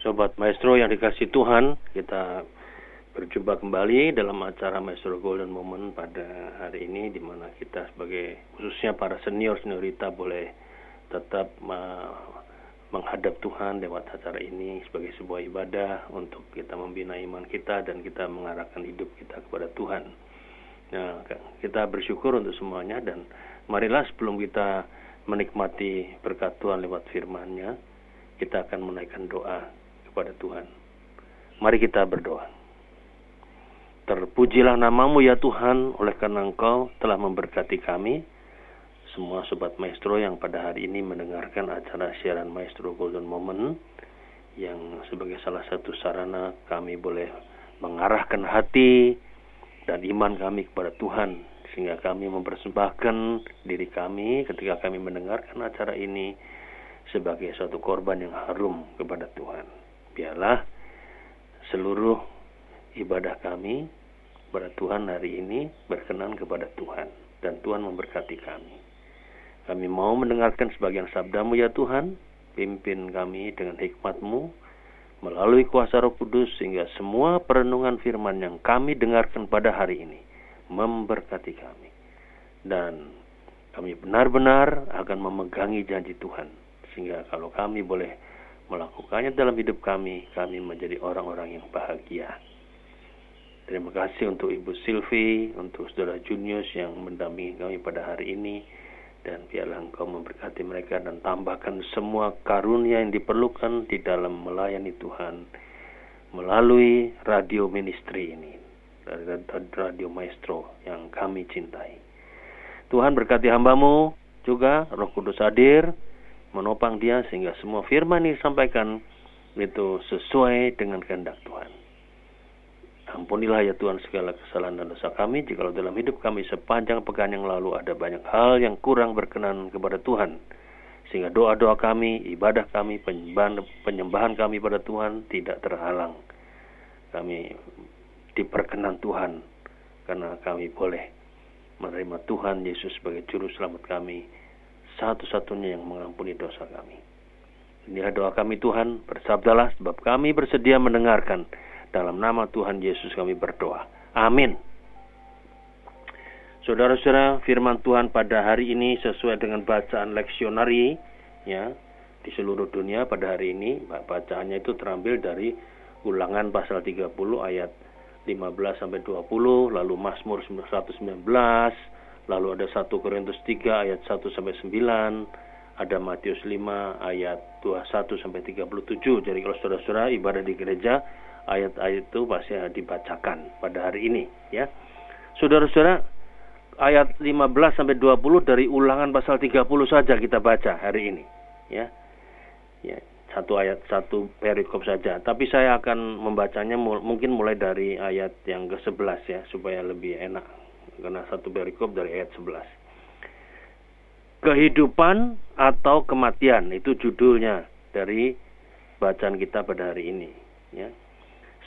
Sobat Maestro yang dikasih Tuhan, kita berjumpa kembali dalam acara Maestro Golden Moment pada hari ini di mana kita sebagai khususnya para senior seniorita boleh tetap menghadap Tuhan lewat acara ini sebagai sebuah ibadah untuk kita membina iman kita dan kita mengarahkan hidup kita kepada Tuhan. Nah, kita bersyukur untuk semuanya dan marilah sebelum kita menikmati berkat Tuhan lewat firman-Nya, kita akan menaikkan doa kepada Tuhan. Mari kita berdoa. Terpujilah namamu ya Tuhan, oleh karena Engkau telah memberkati kami, semua Sobat Maestro yang pada hari ini mendengarkan acara siaran Maestro Golden Moment, yang sebagai salah satu sarana kami boleh mengarahkan hati dan iman kami kepada Tuhan, sehingga kami mempersembahkan diri kami ketika kami mendengarkan acara ini sebagai suatu korban yang harum kepada Tuhan biarlah seluruh ibadah kami kepada Tuhan hari ini berkenan kepada Tuhan dan Tuhan memberkati kami. Kami mau mendengarkan sebagian sabdamu ya Tuhan, pimpin kami dengan hikmatmu melalui kuasa roh kudus sehingga semua perenungan firman yang kami dengarkan pada hari ini memberkati kami. Dan kami benar-benar akan memegangi janji Tuhan. Sehingga kalau kami boleh melakukannya dalam hidup kami, kami menjadi orang-orang yang bahagia. Terima kasih untuk Ibu Silvi, untuk Saudara Junius yang mendampingi kami pada hari ini. Dan biarlah Engkau memberkati mereka dan tambahkan semua karunia yang diperlukan di dalam melayani Tuhan melalui radio ministry ini, radio maestro yang kami cintai. Tuhan berkati hambamu juga, roh kudus hadir, menopang dia sehingga semua firman yang disampaikan itu sesuai dengan kehendak Tuhan. Ampunilah ya Tuhan segala kesalahan dan dosa kami jika dalam hidup kami sepanjang pekan yang lalu ada banyak hal yang kurang berkenan kepada Tuhan. Sehingga doa-doa kami, ibadah kami, penyembahan, penyembahan kami pada Tuhan tidak terhalang. Kami diperkenan Tuhan karena kami boleh menerima Tuhan Yesus sebagai juru selamat kami satu-satunya yang mengampuni dosa kami. Inilah doa kami Tuhan, bersabdalah sebab kami bersedia mendengarkan. Dalam nama Tuhan Yesus kami berdoa. Amin. Saudara-saudara, firman Tuhan pada hari ini sesuai dengan bacaan leksionari ya di seluruh dunia pada hari ini. Bacaannya itu terambil dari Ulangan pasal 30 ayat 15 sampai 20, lalu Mazmur 119, Lalu ada 1 Korintus 3 ayat 1 sampai 9, ada Matius 5 ayat 21 sampai 37. Jadi kalau saudara-saudara ibadah di gereja, ayat-ayat itu pasti dibacakan pada hari ini, ya. Saudara-saudara, ayat 15 sampai 20 dari Ulangan pasal 30 saja kita baca hari ini, ya. Ya, satu ayat satu perikop saja. Tapi saya akan membacanya mungkin mulai dari ayat yang ke-11 ya supaya lebih enak karena satu perikop dari ayat 11. Kehidupan atau kematian itu judulnya dari bacaan kita pada hari ini. Ya.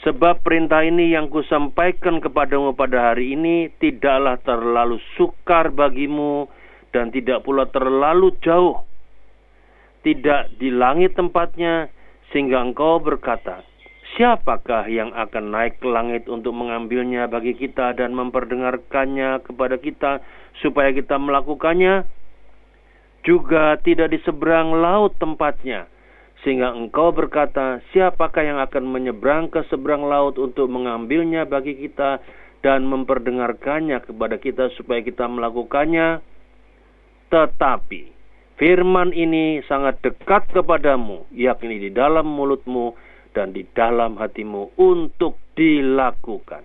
Sebab perintah ini yang kusampaikan kepadamu pada hari ini tidaklah terlalu sukar bagimu dan tidak pula terlalu jauh. Tidak di langit tempatnya sehingga engkau berkata, Siapakah yang akan naik ke langit untuk mengambilnya bagi kita dan memperdengarkannya kepada kita supaya kita melakukannya? Juga tidak di seberang laut tempatnya, sehingga engkau berkata, siapakah yang akan menyeberang ke seberang laut untuk mengambilnya bagi kita dan memperdengarkannya kepada kita supaya kita melakukannya? Tetapi firman ini sangat dekat kepadamu, yakni di dalam mulutmu dan di dalam hatimu untuk dilakukan.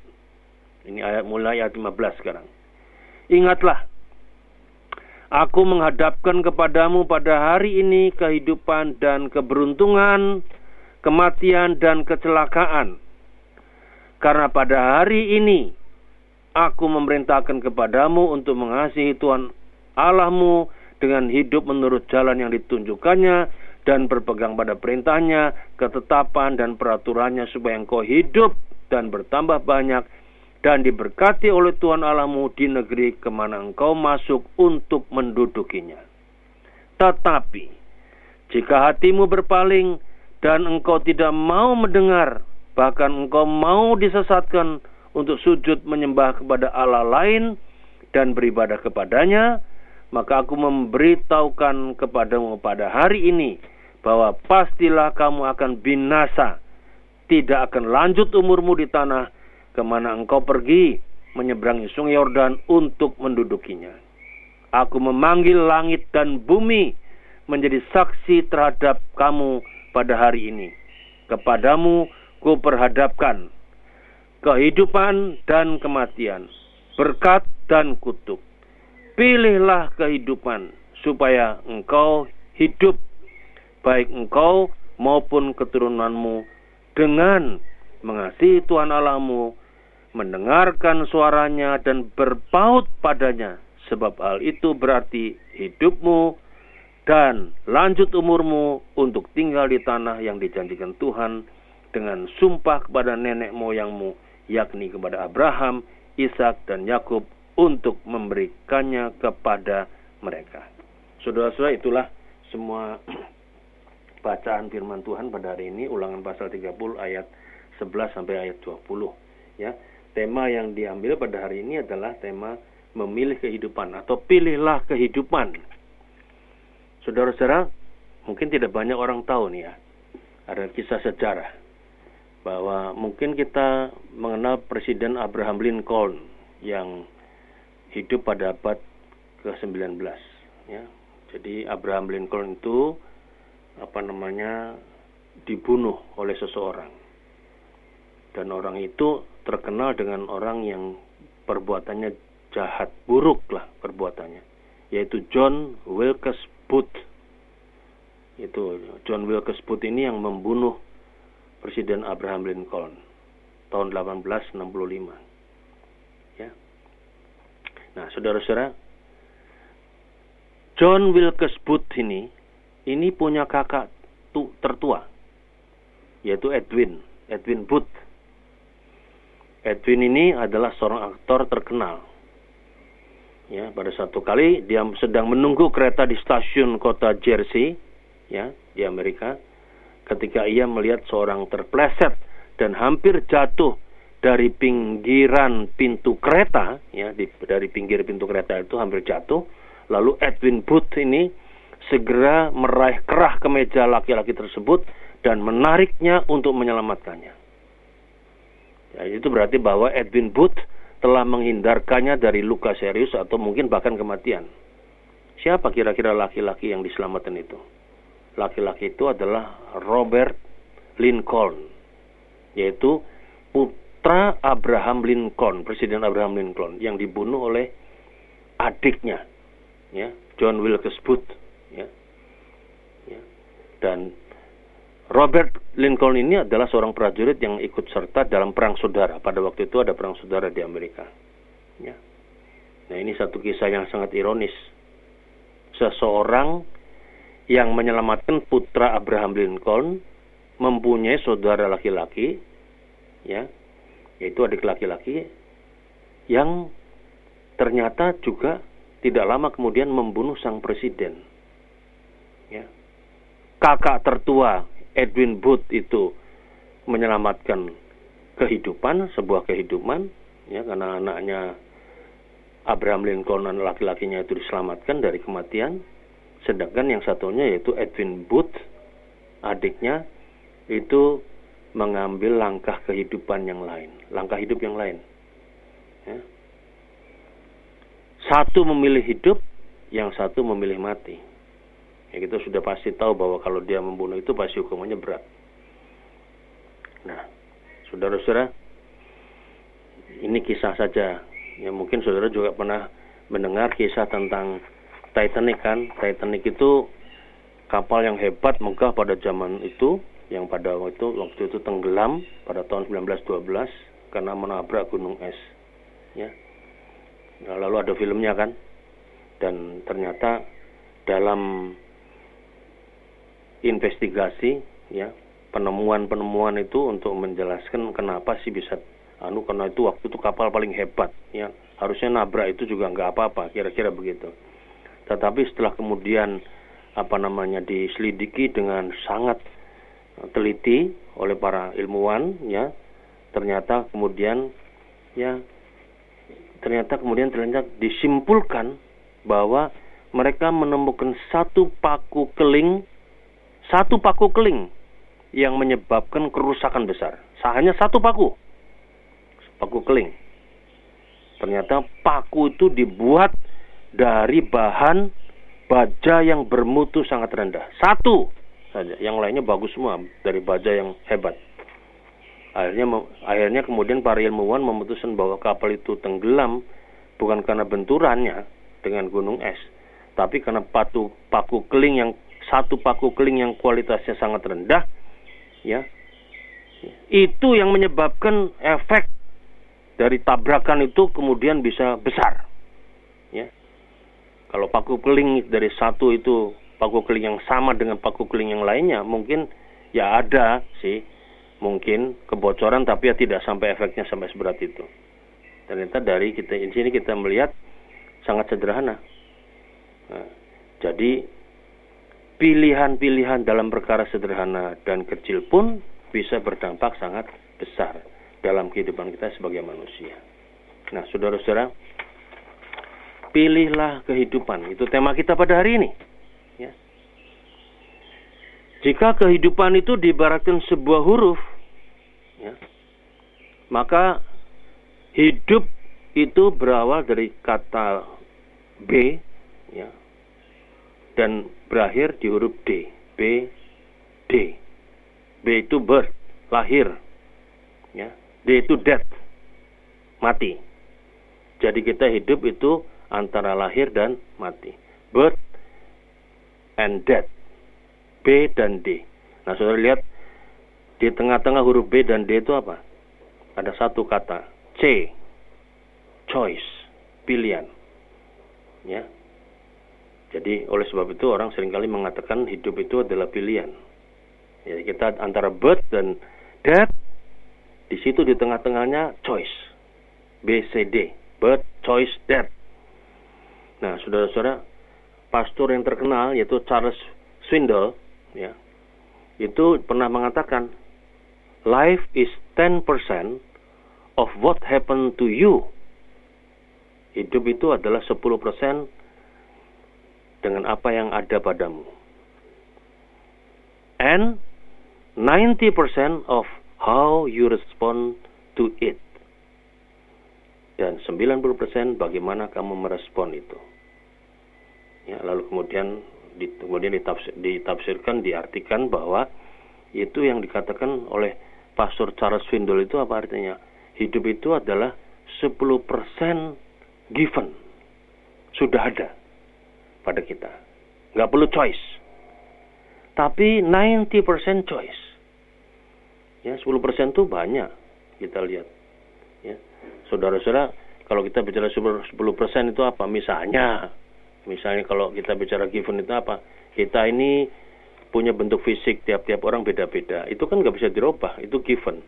Ini ayat mulai ayat 15 sekarang. Ingatlah, aku menghadapkan kepadamu pada hari ini kehidupan dan keberuntungan, kematian dan kecelakaan. Karena pada hari ini aku memerintahkan kepadamu untuk mengasihi Tuhan Allahmu dengan hidup menurut jalan yang ditunjukkannya dan berpegang pada perintahnya, ketetapan dan peraturannya supaya engkau hidup dan bertambah banyak dan diberkati oleh Tuhan Allahmu di negeri ke mana engkau masuk untuk mendudukinya. Tetapi, jika hatimu berpaling dan engkau tidak mau mendengar, bahkan engkau mau disesatkan untuk sujud menyembah kepada Allah lain dan beribadah kepadanya, maka aku memberitahukan kepadamu pada hari ini bahwa pastilah kamu akan binasa, tidak akan lanjut umurmu di tanah ke mana engkau pergi menyeberangi sungai Yordan untuk mendudukinya. Aku memanggil langit dan bumi menjadi saksi terhadap kamu pada hari ini. Kepadamu ku perhadapkan kehidupan dan kematian, berkat dan kutuk. Pilihlah kehidupan supaya engkau hidup, baik engkau maupun keturunanmu dengan mengasihi Tuhan Allahmu, mendengarkan suaranya dan berpaut padanya, sebab hal itu berarti hidupmu dan lanjut umurmu untuk tinggal di tanah yang dijanjikan Tuhan dengan sumpah kepada nenek moyangmu, yakni kepada Abraham, Ishak, dan Yakub untuk memberikannya kepada mereka. Saudara-saudara, itulah semua bacaan firman Tuhan pada hari ini, ulangan pasal 30 ayat 11 sampai ayat 20. Ya, tema yang diambil pada hari ini adalah tema memilih kehidupan atau pilihlah kehidupan Saudara-saudara, mungkin tidak banyak orang tahu nih ya, ada kisah sejarah bahwa mungkin kita mengenal Presiden Abraham Lincoln yang hidup pada abad ke-19 ya. Jadi Abraham Lincoln itu apa namanya dibunuh oleh seseorang. Dan orang itu terkenal dengan orang yang perbuatannya jahat, buruk lah perbuatannya, yaitu John Wilkes Booth. Itu John Wilkes Booth ini yang membunuh Presiden Abraham Lincoln tahun 1865 ya. Nah saudara-saudara John Wilkes Booth ini ini punya kakak tu, tertua yaitu Edwin Edwin Booth. Edwin ini adalah seorang aktor terkenal. Ya pada satu kali dia sedang menunggu kereta di stasiun kota Jersey ya di Amerika ketika ia melihat seorang terpleset dan hampir jatuh dari pinggiran pintu kereta ya di, dari pinggir pintu kereta itu hampir jatuh. Lalu Edwin Booth ini segera meraih kerah ke meja laki-laki tersebut dan menariknya untuk menyelamatkannya ya, itu berarti bahwa Edwin Booth telah menghindarkannya dari luka serius atau mungkin bahkan kematian. Siapa kira-kira laki-laki yang diselamatkan itu? Laki-laki itu adalah Robert Lincoln, yaitu putra Abraham Lincoln, Presiden Abraham Lincoln, yang dibunuh oleh adiknya, ya, John Wilkes Booth, ya, ya. dan Robert Lincoln ini adalah seorang prajurit yang ikut serta dalam perang saudara. Pada waktu itu ada perang saudara di Amerika. Ya. Nah ini satu kisah yang sangat ironis. Seseorang yang menyelamatkan putra Abraham Lincoln mempunyai saudara laki-laki, ya, yaitu adik laki-laki yang ternyata juga tidak lama kemudian membunuh sang presiden. Kakak tertua Edwin Booth itu menyelamatkan kehidupan, sebuah kehidupan, ya karena anaknya Abraham Lincoln dan laki-lakinya itu diselamatkan dari kematian, sedangkan yang satunya yaitu Edwin Booth, adiknya itu mengambil langkah kehidupan yang lain, langkah hidup yang lain. Ya. Satu memilih hidup, yang satu memilih mati ya kita sudah pasti tahu bahwa kalau dia membunuh itu pasti hukumannya berat. Nah, saudara-saudara, ini kisah saja. Ya mungkin saudara juga pernah mendengar kisah tentang Titanic kan. Titanic itu kapal yang hebat megah pada zaman itu yang pada waktu itu waktu itu tenggelam pada tahun 1912 karena menabrak gunung es. Ya. Nah, lalu ada filmnya kan. Dan ternyata dalam investigasi ya penemuan-penemuan itu untuk menjelaskan kenapa sih bisa anu karena itu waktu itu kapal paling hebat ya. Harusnya nabrak itu juga nggak apa-apa kira-kira begitu. Tetapi setelah kemudian apa namanya diselidiki dengan sangat teliti oleh para ilmuwan ya ternyata kemudian ya ternyata kemudian ternyata disimpulkan bahwa mereka menemukan satu paku keling satu paku keling yang menyebabkan kerusakan besar. Hanya satu paku. Paku keling. Ternyata paku itu dibuat dari bahan baja yang bermutu sangat rendah. Satu saja. Yang lainnya bagus semua dari baja yang hebat. Akhirnya akhirnya kemudian para ilmuwan memutuskan bahwa kapal itu tenggelam bukan karena benturannya dengan gunung es, tapi karena patu, paku keling yang satu paku keling yang kualitasnya sangat rendah, ya, itu yang menyebabkan efek dari tabrakan itu kemudian bisa besar, ya. Kalau paku keling dari satu itu paku keling yang sama dengan paku keling yang lainnya, mungkin ya ada sih, mungkin kebocoran tapi ya tidak sampai efeknya sampai seberat itu. Ternyata dari kita di sini kita melihat sangat sederhana. Nah, jadi pilihan-pilihan dalam perkara sederhana dan kecil pun bisa berdampak sangat besar dalam kehidupan kita sebagai manusia. Nah, saudara-saudara, pilihlah kehidupan. Itu tema kita pada hari ini. Ya. Jika kehidupan itu diibaratkan sebuah huruf, ya, maka hidup itu berawal dari kata B, ya, dan berakhir di huruf D. B, D. B itu birth, lahir. Ya. D itu death, mati. Jadi kita hidup itu antara lahir dan mati. Birth and death. B dan D. Nah, saudara lihat di tengah-tengah huruf B dan D itu apa? Ada satu kata, C. Choice, pilihan. Ya, jadi oleh sebab itu orang sering kali mengatakan hidup itu adalah pilihan. Jadi kita antara birth dan death, di situ di tengah-tengahnya choice. B, C, D. Birth, choice, death. Nah, saudara-saudara, pastor yang terkenal yaitu Charles Swindoll, ya, itu pernah mengatakan, life is 10% of what happened to you. Hidup itu adalah 10% dengan apa yang ada padamu. And 90% of how you respond to it. Dan 90% bagaimana kamu merespon itu. Ya, lalu kemudian di, kemudian ditafsir, ditafsirkan, diartikan bahwa itu yang dikatakan oleh Pastor Charles Swindoll itu apa artinya? Hidup itu adalah 10% given. Sudah ada pada kita. Nggak perlu choice. Tapi 90% choice. Ya, 10% itu banyak kita lihat. Ya. Saudara-saudara, kalau kita bicara 10% itu apa? Misalnya, misalnya kalau kita bicara given itu apa? Kita ini punya bentuk fisik tiap-tiap orang beda-beda. Itu kan nggak bisa dirubah, itu given.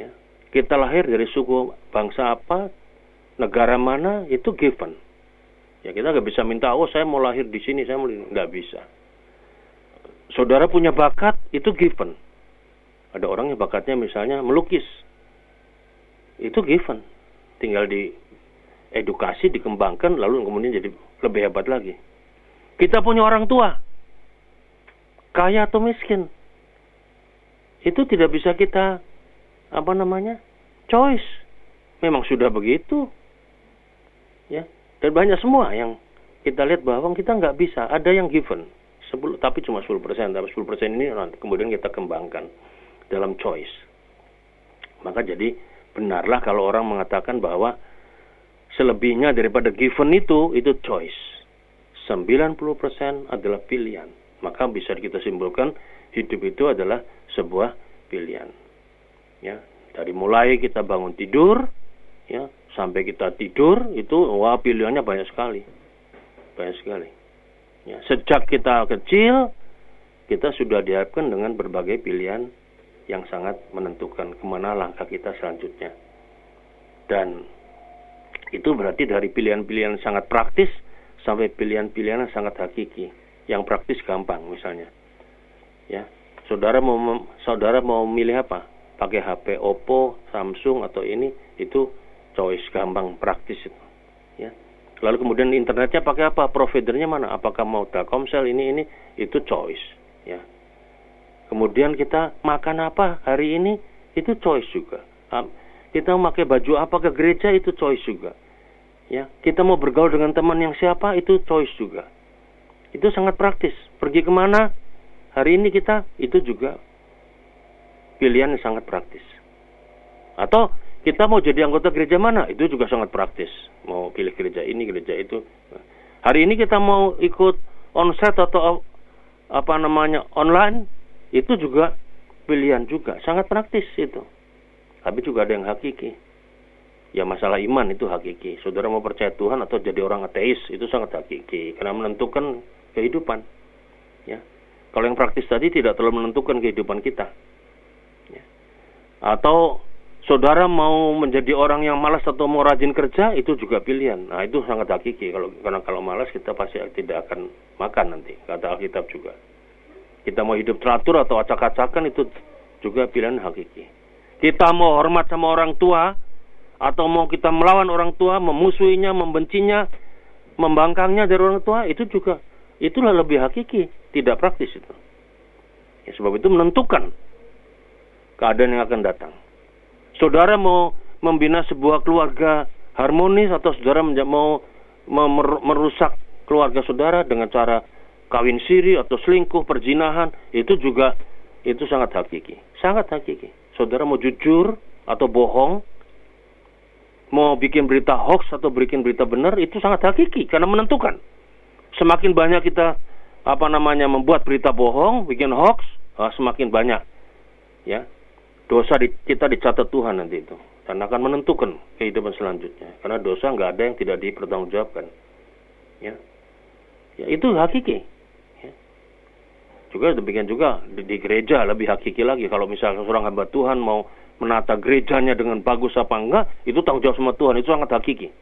Ya. Kita lahir dari suku bangsa apa, negara mana, itu given. Ya kita nggak bisa minta, oh saya mau lahir di sini, saya mau nggak bisa. Saudara punya bakat itu given. Ada orang yang bakatnya misalnya melukis, itu given. Tinggal di edukasi, dikembangkan, lalu kemudian jadi lebih hebat lagi. Kita punya orang tua, kaya atau miskin, itu tidak bisa kita apa namanya choice. Memang sudah begitu, dan banyak semua yang kita lihat bahwa kita nggak bisa. Ada yang given. 10 tapi cuma 10 persen. Tapi 10 persen ini kemudian kita kembangkan dalam choice. Maka jadi benarlah kalau orang mengatakan bahwa selebihnya daripada given itu itu choice. 90% adalah pilihan. Maka bisa kita simpulkan hidup itu adalah sebuah pilihan. Ya dari mulai kita bangun tidur ya sampai kita tidur itu wah pilihannya banyak sekali. Banyak sekali. Ya sejak kita kecil kita sudah dihadapkan dengan berbagai pilihan yang sangat menentukan ke mana langkah kita selanjutnya. Dan itu berarti dari pilihan-pilihan sangat praktis sampai pilihan-pilihan yang sangat hakiki yang praktis gampang misalnya. Ya Saudara mau saudara mau milih apa? Pakai HP Oppo, Samsung atau ini itu choice gampang praktis itu. Ya. Lalu kemudian internetnya pakai apa? Providernya mana? Apakah mau Telkomsel ini ini itu choice, ya. Kemudian kita makan apa hari ini itu choice juga. Kita mau pakai baju apa ke gereja itu choice juga. Ya, kita mau bergaul dengan teman yang siapa itu choice juga. Itu sangat praktis. Pergi ke mana hari ini kita itu juga pilihan yang sangat praktis. Atau kita mau jadi anggota gereja mana? Itu juga sangat praktis. Mau pilih gereja ini, gereja itu. Hari ini kita mau ikut onset atau apa namanya online itu juga pilihan juga. Sangat praktis itu. Tapi juga ada yang hakiki. Ya masalah iman itu hakiki. Saudara mau percaya Tuhan atau jadi orang ateis itu sangat hakiki. Karena menentukan kehidupan. Ya. Kalau yang praktis tadi tidak terlalu menentukan kehidupan kita. Ya. atau saudara mau menjadi orang yang malas atau mau rajin kerja itu juga pilihan nah itu sangat hakiki kalau karena kalau malas kita pasti tidak akan makan nanti kata Alkitab juga kita mau hidup teratur atau acak-acakan itu juga pilihan hakiki. Kita mau hormat sama orang tua atau mau kita melawan orang tua, memusuhinya, membencinya, membangkangnya dari orang tua, itu juga itulah lebih hakiki, tidak praktis itu. Ya, sebab itu menentukan keadaan yang akan datang. Saudara mau membina sebuah keluarga harmonis atau saudara mau merusak keluarga saudara dengan cara kawin siri atau selingkuh, perjinahan, itu juga itu sangat hakiki. Sangat hakiki. Saudara mau jujur atau bohong, mau bikin berita hoax atau bikin berita benar, itu sangat hakiki karena menentukan. Semakin banyak kita apa namanya membuat berita bohong, bikin hoax, ah, semakin banyak ya dosa di, kita dicatat Tuhan nanti itu dan akan menentukan kehidupan selanjutnya karena dosa nggak ada yang tidak dipertanggungjawabkan ya ya itu hakiki juga demikian juga di, di gereja lebih hakiki lagi. Kalau misalnya seorang hamba Tuhan mau menata gerejanya dengan bagus apa enggak, itu tanggung jawab sama Tuhan. Itu sangat hakiki.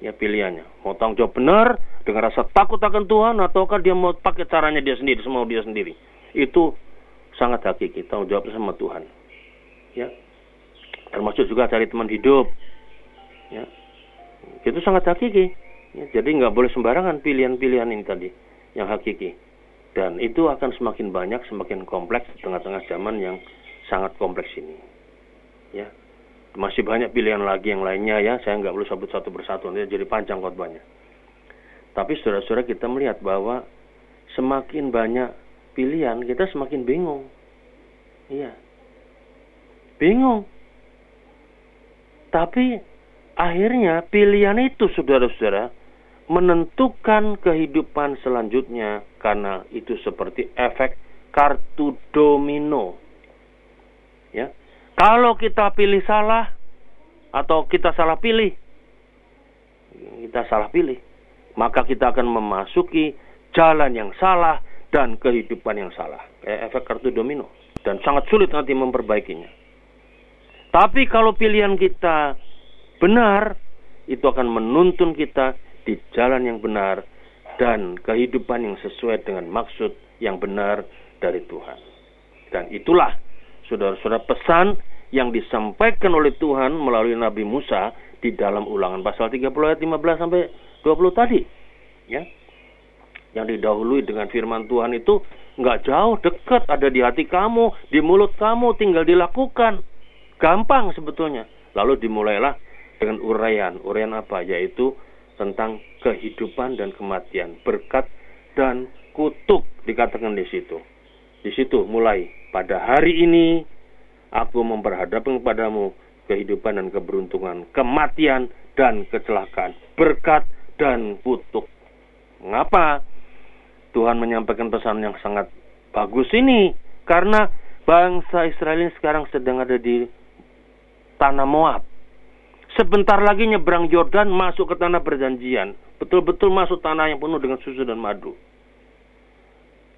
Ya pilihannya. Mau tanggung jawab benar dengan rasa takut akan Tuhan ataukah dia mau pakai caranya dia sendiri, semau dia sendiri. Itu sangat hakiki. Tanggung jawab sama Tuhan. Ya. Termasuk juga cari teman hidup. Ya. Itu sangat hakiki. Ya, jadi nggak boleh sembarangan pilihan-pilihan ini tadi yang hakiki dan itu akan semakin banyak semakin kompleks di tengah-tengah zaman yang sangat kompleks ini ya masih banyak pilihan lagi yang lainnya ya saya nggak perlu sebut satu persatu nanti jadi panjang khotbahnya tapi saudara-saudara kita melihat bahwa semakin banyak pilihan kita semakin bingung iya bingung tapi akhirnya pilihan itu saudara-saudara menentukan kehidupan selanjutnya karena itu seperti efek kartu domino. Ya. Kalau kita pilih salah atau kita salah pilih, kita salah pilih, maka kita akan memasuki jalan yang salah dan kehidupan yang salah. Kayak efek kartu domino dan sangat sulit nanti memperbaikinya. Tapi kalau pilihan kita benar, itu akan menuntun kita di jalan yang benar dan kehidupan yang sesuai dengan maksud yang benar dari Tuhan. Dan itulah saudara-saudara pesan yang disampaikan oleh Tuhan melalui Nabi Musa di dalam ulangan pasal 30 ayat 15 sampai 20 tadi. Ya. Yang didahului dengan firman Tuhan itu nggak jauh, dekat, ada di hati kamu, di mulut kamu, tinggal dilakukan. Gampang sebetulnya. Lalu dimulailah dengan uraian. Uraian apa? Yaitu tentang kehidupan dan kematian, berkat dan kutuk dikatakan di situ. Di situ mulai pada hari ini aku memperhadapkan kepadamu kehidupan dan keberuntungan, kematian dan kecelakaan, berkat dan kutuk. Mengapa Tuhan menyampaikan pesan yang sangat bagus ini? Karena bangsa Israel ini sekarang sedang ada di tanah Moab. Sebentar lagi nyebrang Yordan masuk ke tanah perjanjian. Betul-betul masuk tanah yang penuh dengan susu dan madu.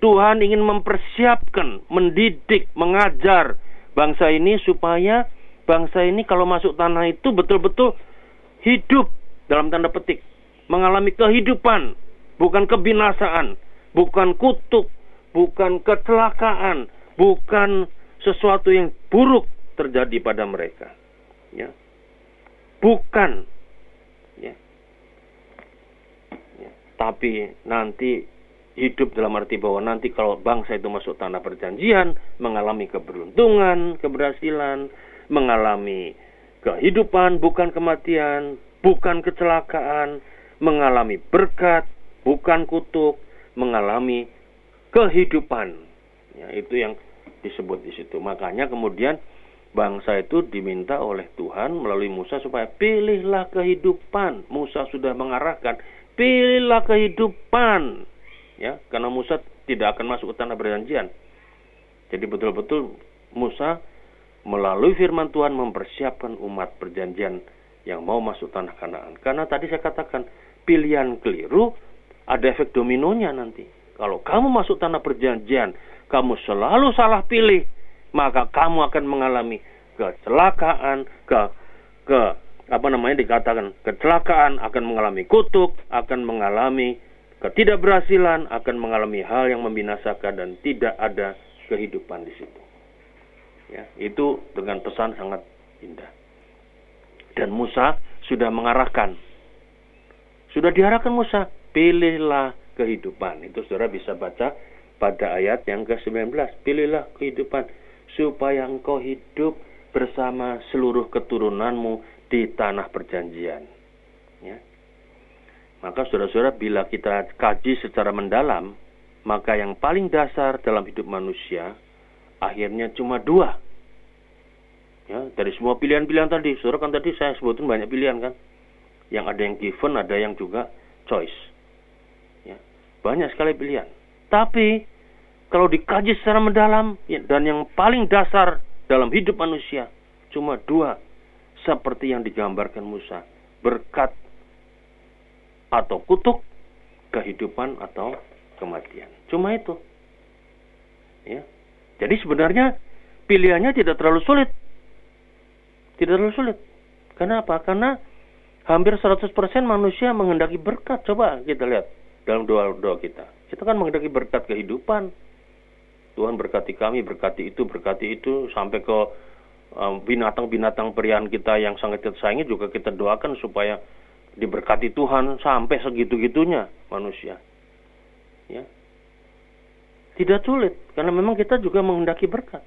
Tuhan ingin mempersiapkan, mendidik, mengajar bangsa ini supaya bangsa ini kalau masuk tanah itu betul-betul hidup dalam tanda petik. Mengalami kehidupan, bukan kebinasaan, bukan kutuk, bukan kecelakaan, bukan sesuatu yang buruk terjadi pada mereka. Ya. Bukan ya. ya. Tapi nanti hidup dalam arti bahwa nanti kalau bangsa itu masuk tanah perjanjian, mengalami keberuntungan, keberhasilan, mengalami kehidupan bukan kematian, bukan kecelakaan, mengalami berkat, bukan kutuk, mengalami kehidupan. Ya, itu yang disebut di situ. Makanya kemudian bangsa itu diminta oleh Tuhan melalui Musa supaya pilihlah kehidupan. Musa sudah mengarahkan, pilihlah kehidupan. Ya, karena Musa tidak akan masuk ke tanah perjanjian. Jadi betul-betul Musa melalui firman Tuhan mempersiapkan umat perjanjian yang mau masuk tanah Kanaan. Karena tadi saya katakan pilihan keliru ada efek dominonya nanti. Kalau kamu masuk tanah perjanjian, kamu selalu salah pilih, maka kamu akan mengalami kecelakaan, ke ke apa namanya dikatakan kecelakaan, akan mengalami kutuk, akan mengalami ketidakberhasilan, akan mengalami hal yang membinasakan dan tidak ada kehidupan di situ. Ya, itu dengan pesan sangat indah. Dan Musa sudah mengarahkan. Sudah diarahkan Musa, pilihlah kehidupan. Itu saudara bisa baca pada ayat yang ke-19. Pilihlah kehidupan supaya engkau hidup bersama seluruh keturunanmu di tanah perjanjian. Ya. Maka saudara-saudara bila kita kaji secara mendalam, maka yang paling dasar dalam hidup manusia akhirnya cuma dua Ya, dari semua pilihan-pilihan tadi, saudara kan tadi saya sebutin banyak pilihan kan. Yang ada yang given, ada yang juga choice. Ya, banyak sekali pilihan. Tapi kalau dikaji secara mendalam ya, dan yang paling dasar dalam hidup manusia cuma dua seperti yang digambarkan Musa, berkat atau kutuk, kehidupan atau kematian. Cuma itu. Ya. Jadi sebenarnya pilihannya tidak terlalu sulit. Tidak terlalu sulit. Kenapa? Karena hampir 100% manusia menghendaki berkat. Coba kita lihat dalam doa-doa kita. Kita kan menghendaki berkat kehidupan. Tuhan berkati kami, berkati itu, berkati itu, sampai ke um, binatang-binatang perian kita yang sangat kita juga kita doakan supaya diberkati Tuhan sampai segitu-gitunya manusia. Ya. Tidak sulit, karena memang kita juga menghendaki berkat.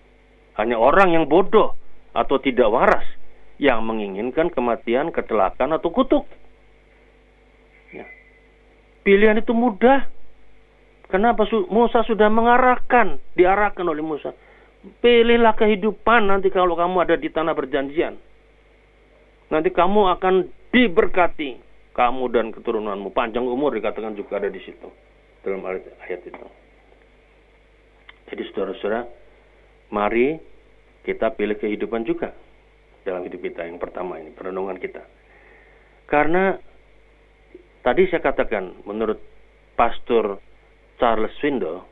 Hanya orang yang bodoh atau tidak waras yang menginginkan kematian, kecelakaan atau kutuk. Ya. Pilihan itu mudah. Kenapa Musa sudah mengarahkan, diarahkan oleh Musa. Pilihlah kehidupan nanti kalau kamu ada di tanah perjanjian. Nanti kamu akan diberkati. Kamu dan keturunanmu. Panjang umur dikatakan juga ada di situ. Dalam ayat itu. Jadi saudara-saudara, mari kita pilih kehidupan juga dalam hidup kita yang pertama ini perenungan kita karena tadi saya katakan menurut Pastor Charles Swindoll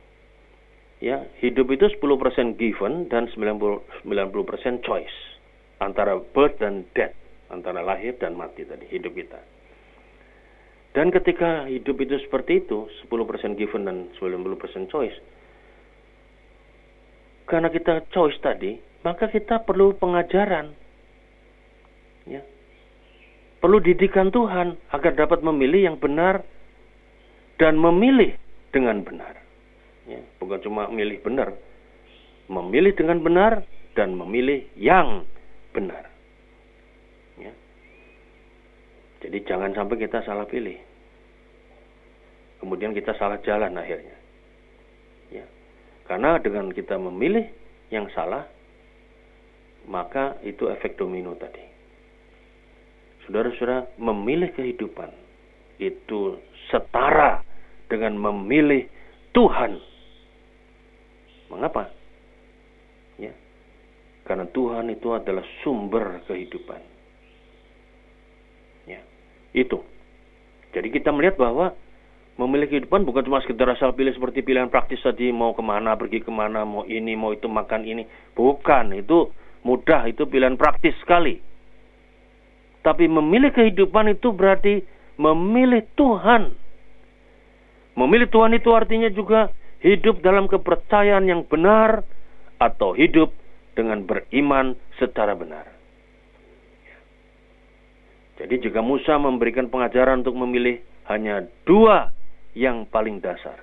ya hidup itu 10% given dan 90 90% choice antara birth dan death antara lahir dan mati tadi hidup kita dan ketika hidup itu seperti itu 10% given dan 90% choice karena kita choice tadi maka kita perlu pengajaran Ya. Perlu didikan Tuhan agar dapat memilih yang benar dan memilih dengan benar. Ya, bukan cuma memilih benar, memilih dengan benar dan memilih yang benar. Ya. Jadi jangan sampai kita salah pilih. Kemudian kita salah jalan akhirnya. Ya. Karena dengan kita memilih yang salah, maka itu efek domino tadi saudara-saudara memilih kehidupan itu setara dengan memilih Tuhan. Mengapa? Ya. Karena Tuhan itu adalah sumber kehidupan. Ya. Itu. Jadi kita melihat bahwa memilih kehidupan bukan cuma sekedar asal pilih seperti pilihan praktis tadi mau ke mana pergi ke mana mau ini mau itu makan ini bukan itu mudah itu pilihan praktis sekali tapi memilih kehidupan itu berarti memilih Tuhan. Memilih Tuhan itu artinya juga hidup dalam kepercayaan yang benar atau hidup dengan beriman secara benar. Jadi jika Musa memberikan pengajaran untuk memilih hanya dua yang paling dasar,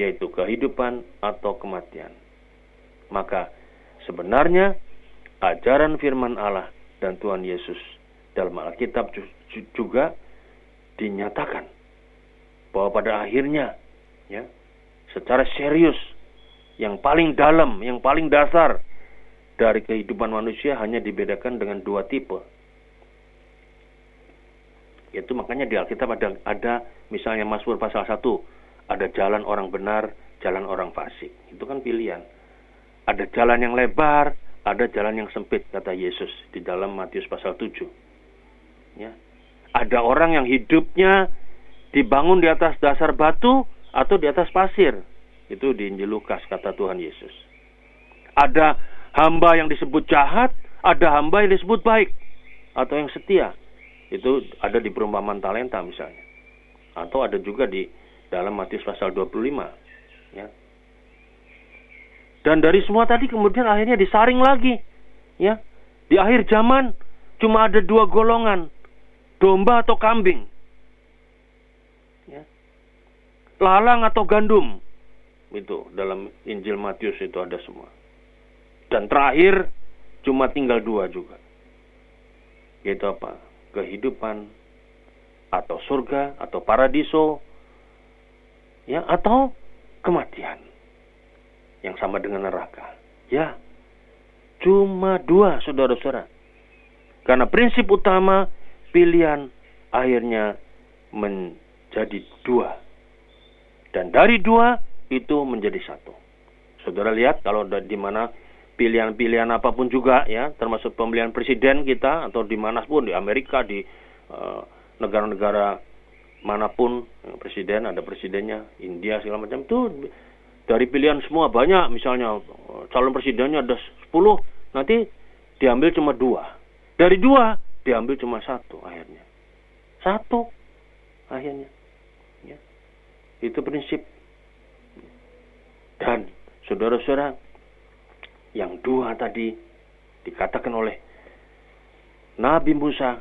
yaitu kehidupan atau kematian. Maka sebenarnya ajaran firman Allah dan Tuhan Yesus dalam Alkitab juga dinyatakan bahwa pada akhirnya ya secara serius yang paling dalam, yang paling dasar dari kehidupan manusia hanya dibedakan dengan dua tipe. Itu makanya di Alkitab ada, ada misalnya Mazmur pasal 1, ada jalan orang benar, jalan orang fasik. Itu kan pilihan. Ada jalan yang lebar, ada jalan yang sempit, kata Yesus di dalam Matius pasal 7. Ya. Ada orang yang hidupnya dibangun di atas dasar batu atau di atas pasir. Itu di Injil Lukas kata Tuhan Yesus. Ada hamba yang disebut jahat, ada hamba yang disebut baik atau yang setia. Itu ada di perumpamaan talenta misalnya. Atau ada juga di dalam Matius pasal 25. Ya. Dan dari semua tadi kemudian akhirnya disaring lagi. Ya. Di akhir zaman cuma ada dua golongan. Domba atau kambing. Ya. Lalang atau gandum itu dalam Injil Matius itu ada semua. Dan terakhir cuma tinggal dua juga. Yaitu apa? Kehidupan atau surga atau paradiso ya atau kematian yang sama dengan neraka. Ya. Cuma dua saudara-saudara. Karena prinsip utama pilihan akhirnya menjadi dua. Dan dari dua itu menjadi satu. Saudara lihat kalau di mana pilihan-pilihan apa pun juga ya, termasuk pemilihan presiden kita atau di mana pun di Amerika di eh, negara-negara mana pun presiden ada presidennya, India segala macam itu dari pilihan semua banyak misalnya eh, calon presidennya ada 10 nanti diambil cuma dua dari dua diambil cuma satu akhirnya satu akhirnya ya. Itu prinsip dan saudara-saudara, yang dua tadi dikatakan oleh Nabi Musa,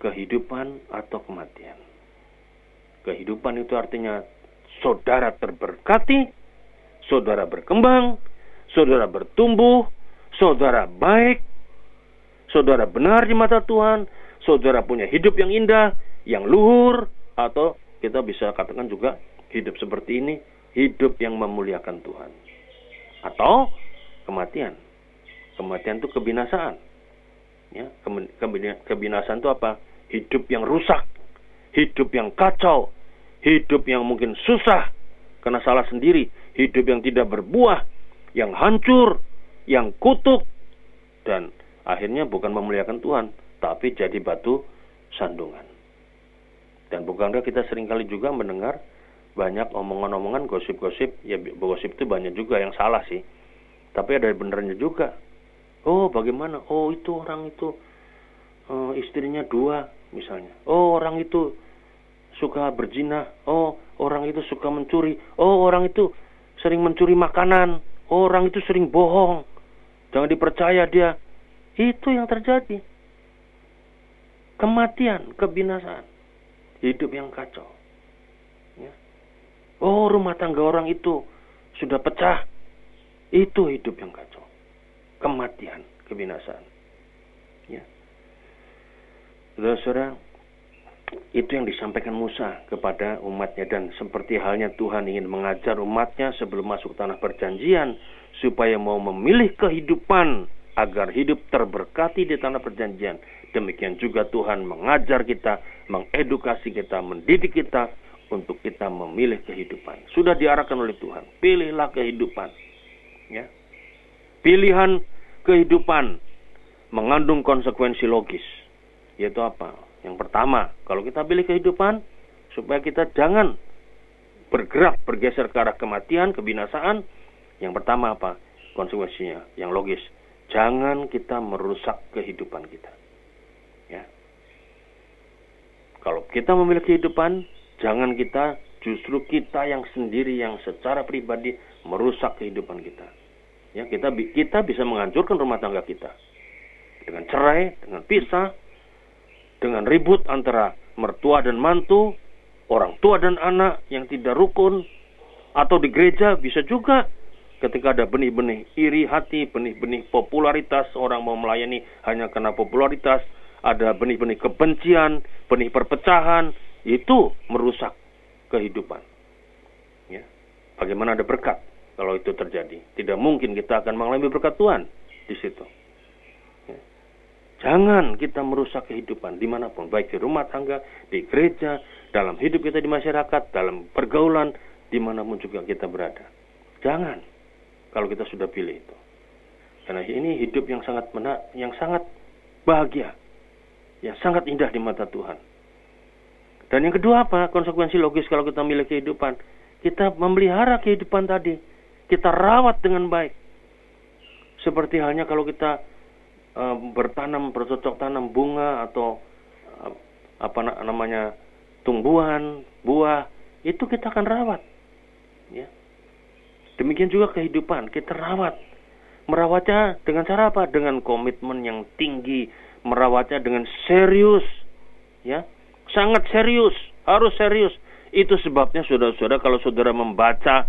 kehidupan atau kematian. Kehidupan itu artinya saudara terberkati, saudara berkembang, saudara bertumbuh, saudara baik, saudara benar di mata Tuhan, saudara punya hidup yang indah, yang luhur, atau kita bisa katakan juga hidup seperti ini hidup yang memuliakan Tuhan. Atau kematian. Kematian itu kebinasaan. Ya, kebinasaan itu apa? Hidup yang rusak, hidup yang kacau, hidup yang mungkin susah karena salah sendiri, hidup yang tidak berbuah, yang hancur, yang kutuk dan akhirnya bukan memuliakan Tuhan, tapi jadi batu sandungan. Dan bukankah kita sering kali juga mendengar banyak omongan-omongan gosip-gosip. Ya gosip itu banyak juga yang salah sih. Tapi ada benernya juga. Oh bagaimana? Oh itu orang itu uh, istrinya dua misalnya. Oh orang itu suka berzina. Oh orang itu suka mencuri. Oh orang itu sering mencuri makanan. Oh, orang itu sering bohong. Jangan dipercaya dia. Itu yang terjadi. Kematian kebinasaan. Hidup yang kacau Oh, rumah tangga orang itu sudah pecah. Itu hidup yang kacau. Kematian, kebinasaan. Ya. Saudara-saudara, itu yang disampaikan Musa kepada umatnya dan seperti halnya Tuhan ingin mengajar umatnya sebelum masuk tanah perjanjian supaya mau memilih kehidupan agar hidup terberkati di tanah perjanjian. Demikian juga Tuhan mengajar kita, mengedukasi kita, mendidik kita untuk kita memilih kehidupan. Sudah diarahkan oleh Tuhan. Pilihlah kehidupan. Ya. Pilihan kehidupan mengandung konsekuensi logis. Yaitu apa? Yang pertama, kalau kita pilih kehidupan, supaya kita jangan bergerak, bergeser ke arah kematian, kebinasaan. Yang pertama apa? Konsekuensinya yang logis. Jangan kita merusak kehidupan kita. Ya. Kalau kita memilih kehidupan, Jangan kita justru kita yang sendiri yang secara pribadi merusak kehidupan kita. Ya, kita kita bisa menghancurkan rumah tangga kita dengan cerai, dengan pisah, dengan ribut antara mertua dan mantu, orang tua dan anak yang tidak rukun, atau di gereja bisa juga ketika ada benih-benih iri hati, benih-benih popularitas, orang mau melayani hanya karena popularitas, ada benih-benih kebencian, benih perpecahan, itu merusak kehidupan. Ya. Bagaimana ada berkat? kalau itu terjadi. Tidak mungkin kita akan mengalami berkat Tuhan di situ. Ya. Jangan kita merusak kehidupan di mana pun, baik di rumah tangga, di gereja, dalam hidup kita di masyarakat, dalam pergaulan, di mana pun juga kita berada. Jangan, kalau kita sudah pilih itu. Karena ini hidup yang sangat menak, yang sangat bahagia, yang sangat indah di mata Tuhan. Dan yang kedua apa? Konsekuensi logis kalau kita memiliki kehidupan. Kita memelihara kehidupan tadi kita rawat dengan baik. Seperti halnya kalau kita uh, bertanam bercocok tanam bunga atau uh, apa namanya tumbuhan, buah, itu kita akan rawat. Ya. Demikian juga kehidupan, kita rawat. Merawatnya dengan cara apa? Dengan komitmen yang tinggi, merawatnya dengan serius. Ya. Sangat serius, harus serius. Itu sebabnya saudara-saudara kalau saudara membaca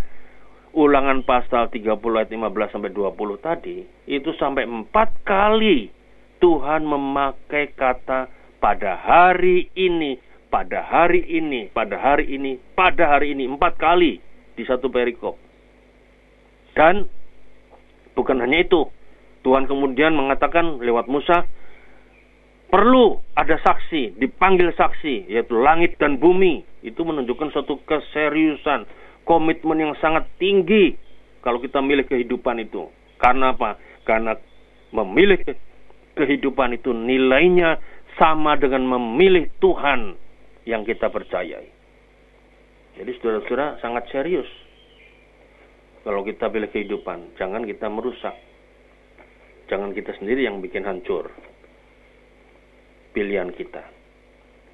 ulangan pasal 30 ayat 15 sampai 20 tadi itu sampai empat kali Tuhan memakai kata pada hari ini, pada hari ini, pada hari ini, pada hari ini empat kali di satu perikop. Dan bukan hanya itu, Tuhan kemudian mengatakan lewat Musa perlu ada saksi, dipanggil saksi yaitu langit dan bumi. Itu menunjukkan suatu keseriusan, komitmen yang sangat tinggi kalau kita milih kehidupan itu. Karena apa? Karena memilih kehidupan itu nilainya sama dengan memilih Tuhan yang kita percayai. Jadi saudara-saudara sangat serius. Kalau kita pilih kehidupan, jangan kita merusak. Jangan kita sendiri yang bikin hancur pilihan kita.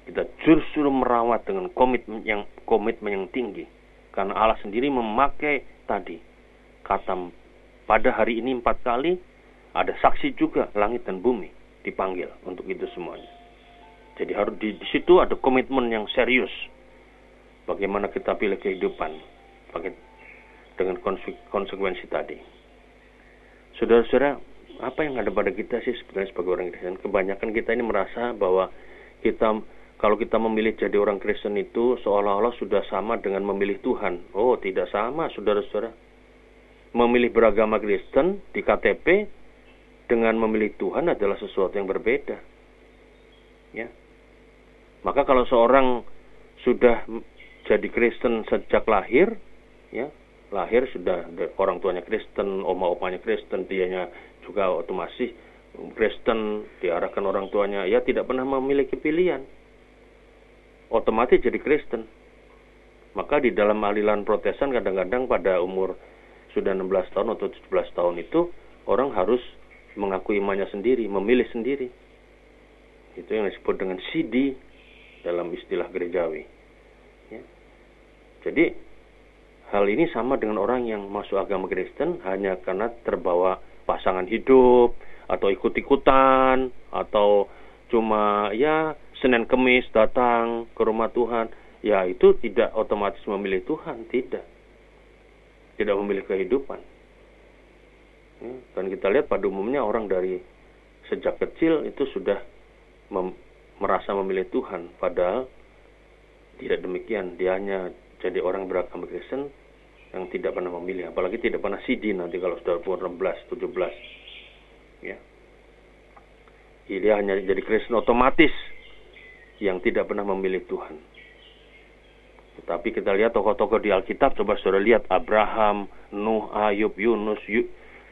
Kita justru merawat dengan komitmen yang komitmen yang tinggi. Karena Allah sendiri memakai tadi kata pada hari ini empat kali ada saksi juga langit dan bumi dipanggil untuk itu semuanya. Jadi harus di, di situ ada komitmen yang serius. Bagaimana kita pilih kehidupan dengan konsekuensi tadi. Saudara-saudara, apa yang ada pada kita sih sebenarnya sebagai orang Kristen? Kebanyakan kita ini merasa bahwa kita kalau kita memilih jadi orang Kristen itu seolah-olah sudah sama dengan memilih Tuhan. Oh, tidak sama, saudara-saudara. Memilih beragama Kristen di KTP dengan memilih Tuhan adalah sesuatu yang berbeda. Ya. Maka kalau seorang sudah jadi Kristen sejak lahir, ya, lahir sudah orang tuanya Kristen, oma opanya Kristen, dianya juga otomatis Kristen, diarahkan orang tuanya, ya tidak pernah memiliki pilihan otomatis jadi Kristen. Maka di dalam aliran protesan kadang-kadang pada umur sudah 16 tahun atau 17 tahun itu orang harus mengakui imannya sendiri, memilih sendiri. Itu yang disebut dengan CD dalam istilah gerejawi. Ya. Jadi hal ini sama dengan orang yang masuk agama Kristen hanya karena terbawa pasangan hidup atau ikut-ikutan atau cuma ya Senin Kemis datang ke rumah Tuhan, ya itu tidak otomatis memilih Tuhan, tidak. Tidak memilih kehidupan. Ya, dan kita lihat pada umumnya orang dari sejak kecil itu sudah mem merasa memilih Tuhan, padahal tidak demikian. Dia hanya jadi orang beragama Kristen yang tidak pernah memilih, apalagi tidak pernah sidi nanti kalau sudah umur 16, 17. Ya. Dia hanya jadi Kristen otomatis yang tidak pernah memilih Tuhan. Tetapi kita lihat tokoh-tokoh di Alkitab, coba saudara lihat Abraham, Nuh, Ayub, Yunus,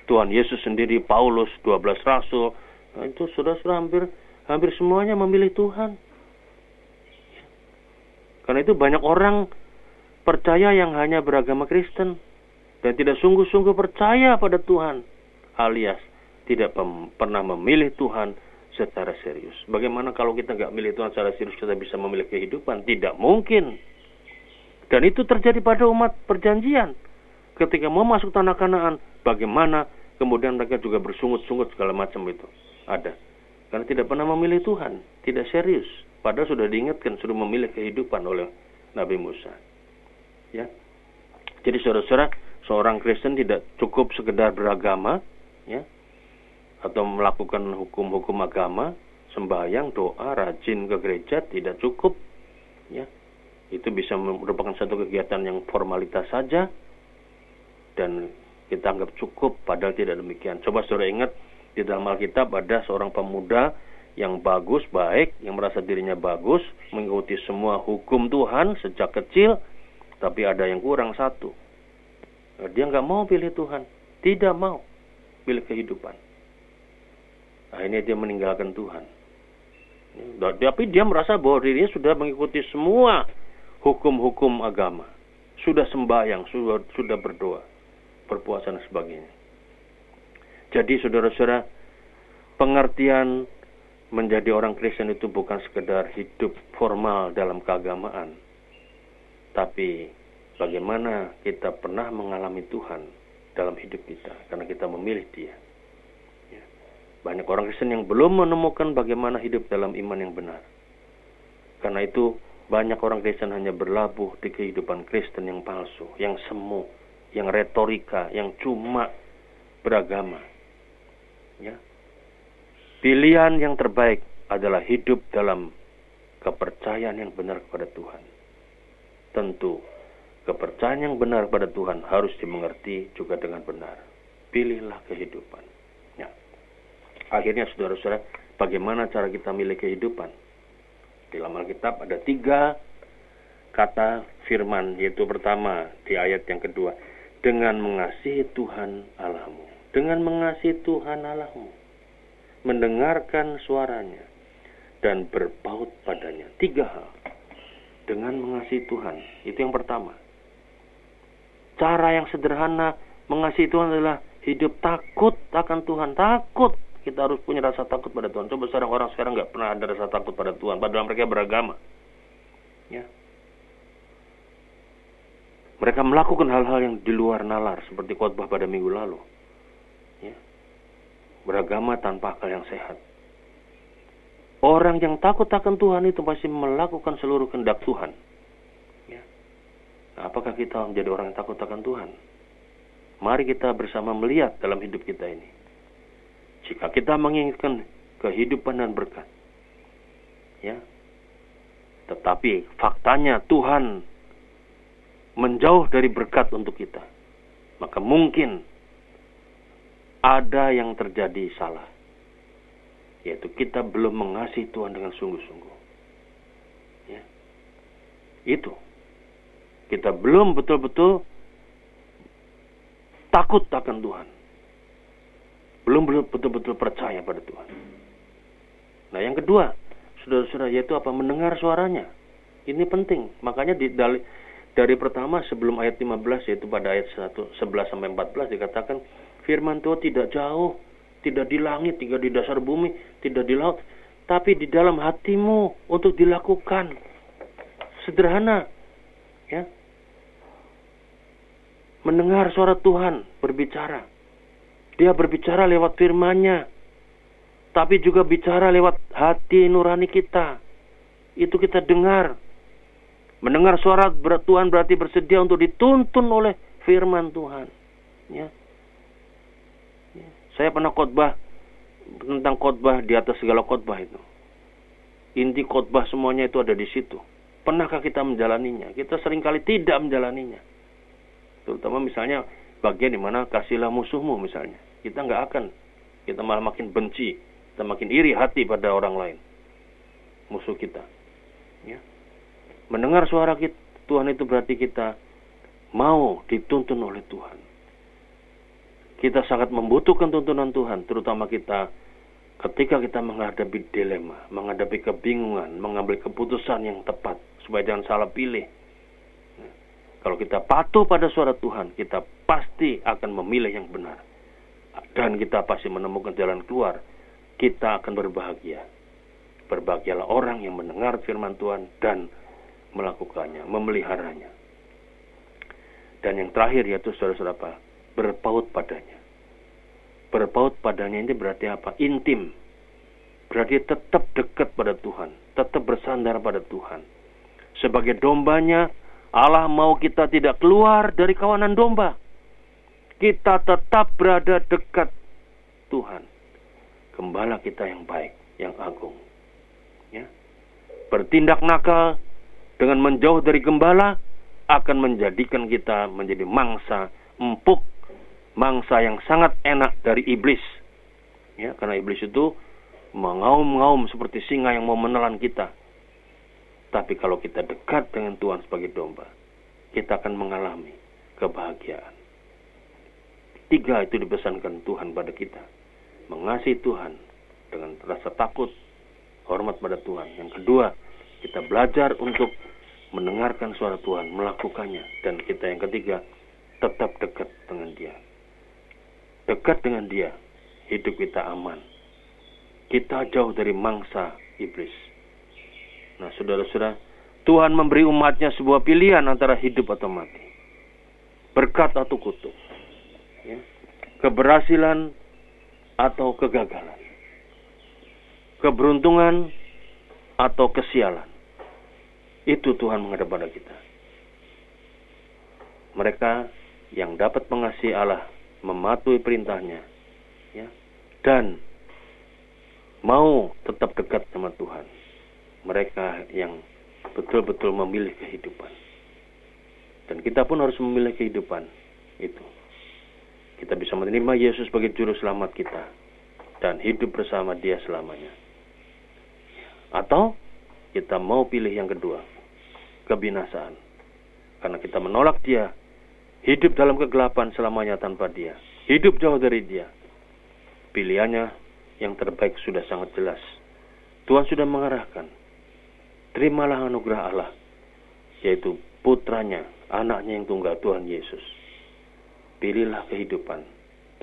Tuhan Yesus sendiri, Paulus, 12 rasul. Nah, itu saudara-saudara hampir hampir semuanya memilih Tuhan. Karena itu banyak orang percaya yang hanya beragama Kristen dan tidak sungguh-sungguh percaya pada Tuhan, alias tidak pernah memilih Tuhan secara serius. Bagaimana kalau kita nggak milih Tuhan secara serius kita bisa memilih kehidupan? Tidak mungkin. Dan itu terjadi pada umat perjanjian. Ketika mau masuk tanah kanaan, bagaimana kemudian mereka juga bersungut-sungut segala macam itu. Ada. Karena tidak pernah memilih Tuhan, tidak serius. Padahal sudah diingatkan sudah memilih kehidupan oleh Nabi Musa. Ya. Jadi saudara-saudara, seorang Kristen tidak cukup sekedar beragama, ya, atau melakukan hukum-hukum agama, sembahyang, doa, rajin ke gereja tidak cukup, ya. Itu bisa merupakan satu kegiatan yang formalitas saja dan kita anggap cukup padahal tidak demikian. Coba saudara ingat di dalam Alkitab ada seorang pemuda yang bagus, baik, yang merasa dirinya bagus, mengikuti semua hukum Tuhan sejak kecil, tapi ada yang kurang satu. Dia nggak mau pilih Tuhan, tidak mau pilih kehidupan. Akhirnya dia meninggalkan Tuhan. Tapi dia merasa bahwa dirinya sudah mengikuti semua hukum-hukum agama. Sudah sembahyang, sudah, sudah berdoa, berpuasa dan sebagainya. Jadi saudara-saudara, pengertian menjadi orang Kristen itu bukan sekedar hidup formal dalam keagamaan. Tapi bagaimana kita pernah mengalami Tuhan dalam hidup kita karena kita memilih dia. Ya. Banyak orang Kristen yang belum menemukan bagaimana hidup dalam iman yang benar. Karena itu banyak orang Kristen hanya berlabuh di kehidupan Kristen yang palsu, yang semu, yang retorika, yang cuma beragama. Ya. Pilihan yang terbaik adalah hidup dalam kepercayaan yang benar kepada Tuhan. Tentu Kepercayaan yang benar pada Tuhan harus dimengerti juga dengan benar. Pilihlah kehidupan. Ya. Akhirnya saudara-saudara, bagaimana cara kita milih kehidupan? Di dalam Alkitab ada tiga kata firman, yaitu pertama di ayat yang kedua, dengan mengasihi Tuhan Allahmu. Dengan mengasihi Tuhan Allahmu. Mendengarkan suaranya dan berpaut padanya. Tiga hal. Dengan mengasihi Tuhan. Itu yang pertama. Cara yang sederhana mengasihi Tuhan adalah hidup takut akan Tuhan. Takut. Kita harus punya rasa takut pada Tuhan. Coba sekarang orang sekarang nggak pernah ada rasa takut pada Tuhan. Padahal mereka beragama. Ya. Mereka melakukan hal-hal yang di luar nalar. Seperti khotbah pada minggu lalu. Ya. Beragama tanpa akal yang sehat. Orang yang takut akan Tuhan itu pasti melakukan seluruh kehendak Tuhan. Nah, apakah kita menjadi orang yang takut akan Tuhan? Mari kita bersama melihat dalam hidup kita ini. Jika kita menginginkan kehidupan dan berkat, ya, tetapi faktanya Tuhan menjauh dari berkat untuk kita, maka mungkin ada yang terjadi salah, yaitu kita belum mengasihi Tuhan dengan sungguh-sungguh. Ya. Itu kita belum betul-betul takut akan Tuhan. Belum betul-betul percaya pada Tuhan. Nah yang kedua, saudara-saudara, yaitu apa? Mendengar suaranya. Ini penting. Makanya di, dari, dari pertama sebelum ayat 15 yaitu pada ayat 1, 11 sampai 14 dikatakan firman Tuhan tidak jauh, tidak di langit, tidak di dasar bumi, tidak di laut, tapi di dalam hatimu untuk dilakukan. Sederhana. Ya mendengar suara Tuhan berbicara. Dia berbicara lewat firman-Nya, tapi juga bicara lewat hati nurani kita. Itu kita dengar. Mendengar suara Tuhan berarti bersedia untuk dituntun oleh firman Tuhan. Ya. Ya. Saya pernah khotbah tentang khotbah di atas segala khotbah itu. Inti khotbah semuanya itu ada di situ. Pernahkah kita menjalaninya? Kita sering kali tidak menjalaninya terutama misalnya bagian di mana kasihlah musuhmu misalnya kita nggak akan kita malah makin benci kita makin iri hati pada orang lain musuh kita ya mendengar suara kita, Tuhan itu berarti kita mau dituntun oleh Tuhan kita sangat membutuhkan tuntunan Tuhan terutama kita ketika kita menghadapi dilema menghadapi kebingungan mengambil keputusan yang tepat supaya jangan salah pilih kalau kita patuh pada suara Tuhan, kita pasti akan memilih yang benar. Dan kita pasti menemukan jalan keluar. Kita akan berbahagia. Berbahagialah orang yang mendengar firman Tuhan dan melakukannya, memeliharanya. Dan yang terakhir yaitu saudara-saudara? Berpaut padanya. berpaut padanya ini berarti apa? Intim. Berarti tetap dekat pada Tuhan, tetap bersandar pada Tuhan. Sebagai dombanya, Allah mau kita tidak keluar dari kawanan domba. Kita tetap berada dekat Tuhan. Gembala kita yang baik, yang agung. Ya. Bertindak nakal dengan menjauh dari gembala akan menjadikan kita menjadi mangsa empuk mangsa yang sangat enak dari iblis. Ya, karena iblis itu mengaum-ngaum seperti singa yang mau menelan kita. Tapi kalau kita dekat dengan Tuhan sebagai domba, kita akan mengalami kebahagiaan. Tiga itu dipesankan Tuhan pada kita. Mengasihi Tuhan dengan rasa takut, hormat pada Tuhan. Yang kedua, kita belajar untuk mendengarkan suara Tuhan, melakukannya. Dan kita yang ketiga, tetap dekat dengan dia dekat dengan dia, hidup kita aman. Kita jauh dari mangsa iblis. Nah, saudara-saudara, Tuhan memberi umatnya sebuah pilihan antara hidup atau mati. Berkat atau kutuk. Ya. Keberhasilan atau kegagalan. Keberuntungan atau kesialan. Itu Tuhan menghadap pada kita. Mereka yang dapat mengasihi Allah mematuhi perintahnya ya dan mau tetap dekat sama Tuhan. Mereka yang betul-betul memilih kehidupan. Dan kita pun harus memilih kehidupan itu. Kita bisa menerima Yesus sebagai juru selamat kita dan hidup bersama dia selamanya. Atau kita mau pilih yang kedua kebinasaan. Karena kita menolak dia hidup dalam kegelapan selamanya tanpa dia, hidup jauh dari dia. Pilihannya yang terbaik sudah sangat jelas. Tuhan sudah mengarahkan. Terimalah anugerah Allah, yaitu putranya, anaknya yang tunggal Tuhan Yesus. Pilihlah kehidupan.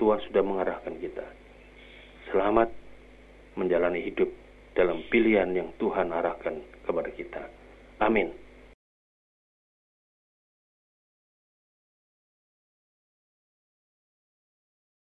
Tuhan sudah mengarahkan kita. Selamat menjalani hidup dalam pilihan yang Tuhan arahkan kepada kita. Amin.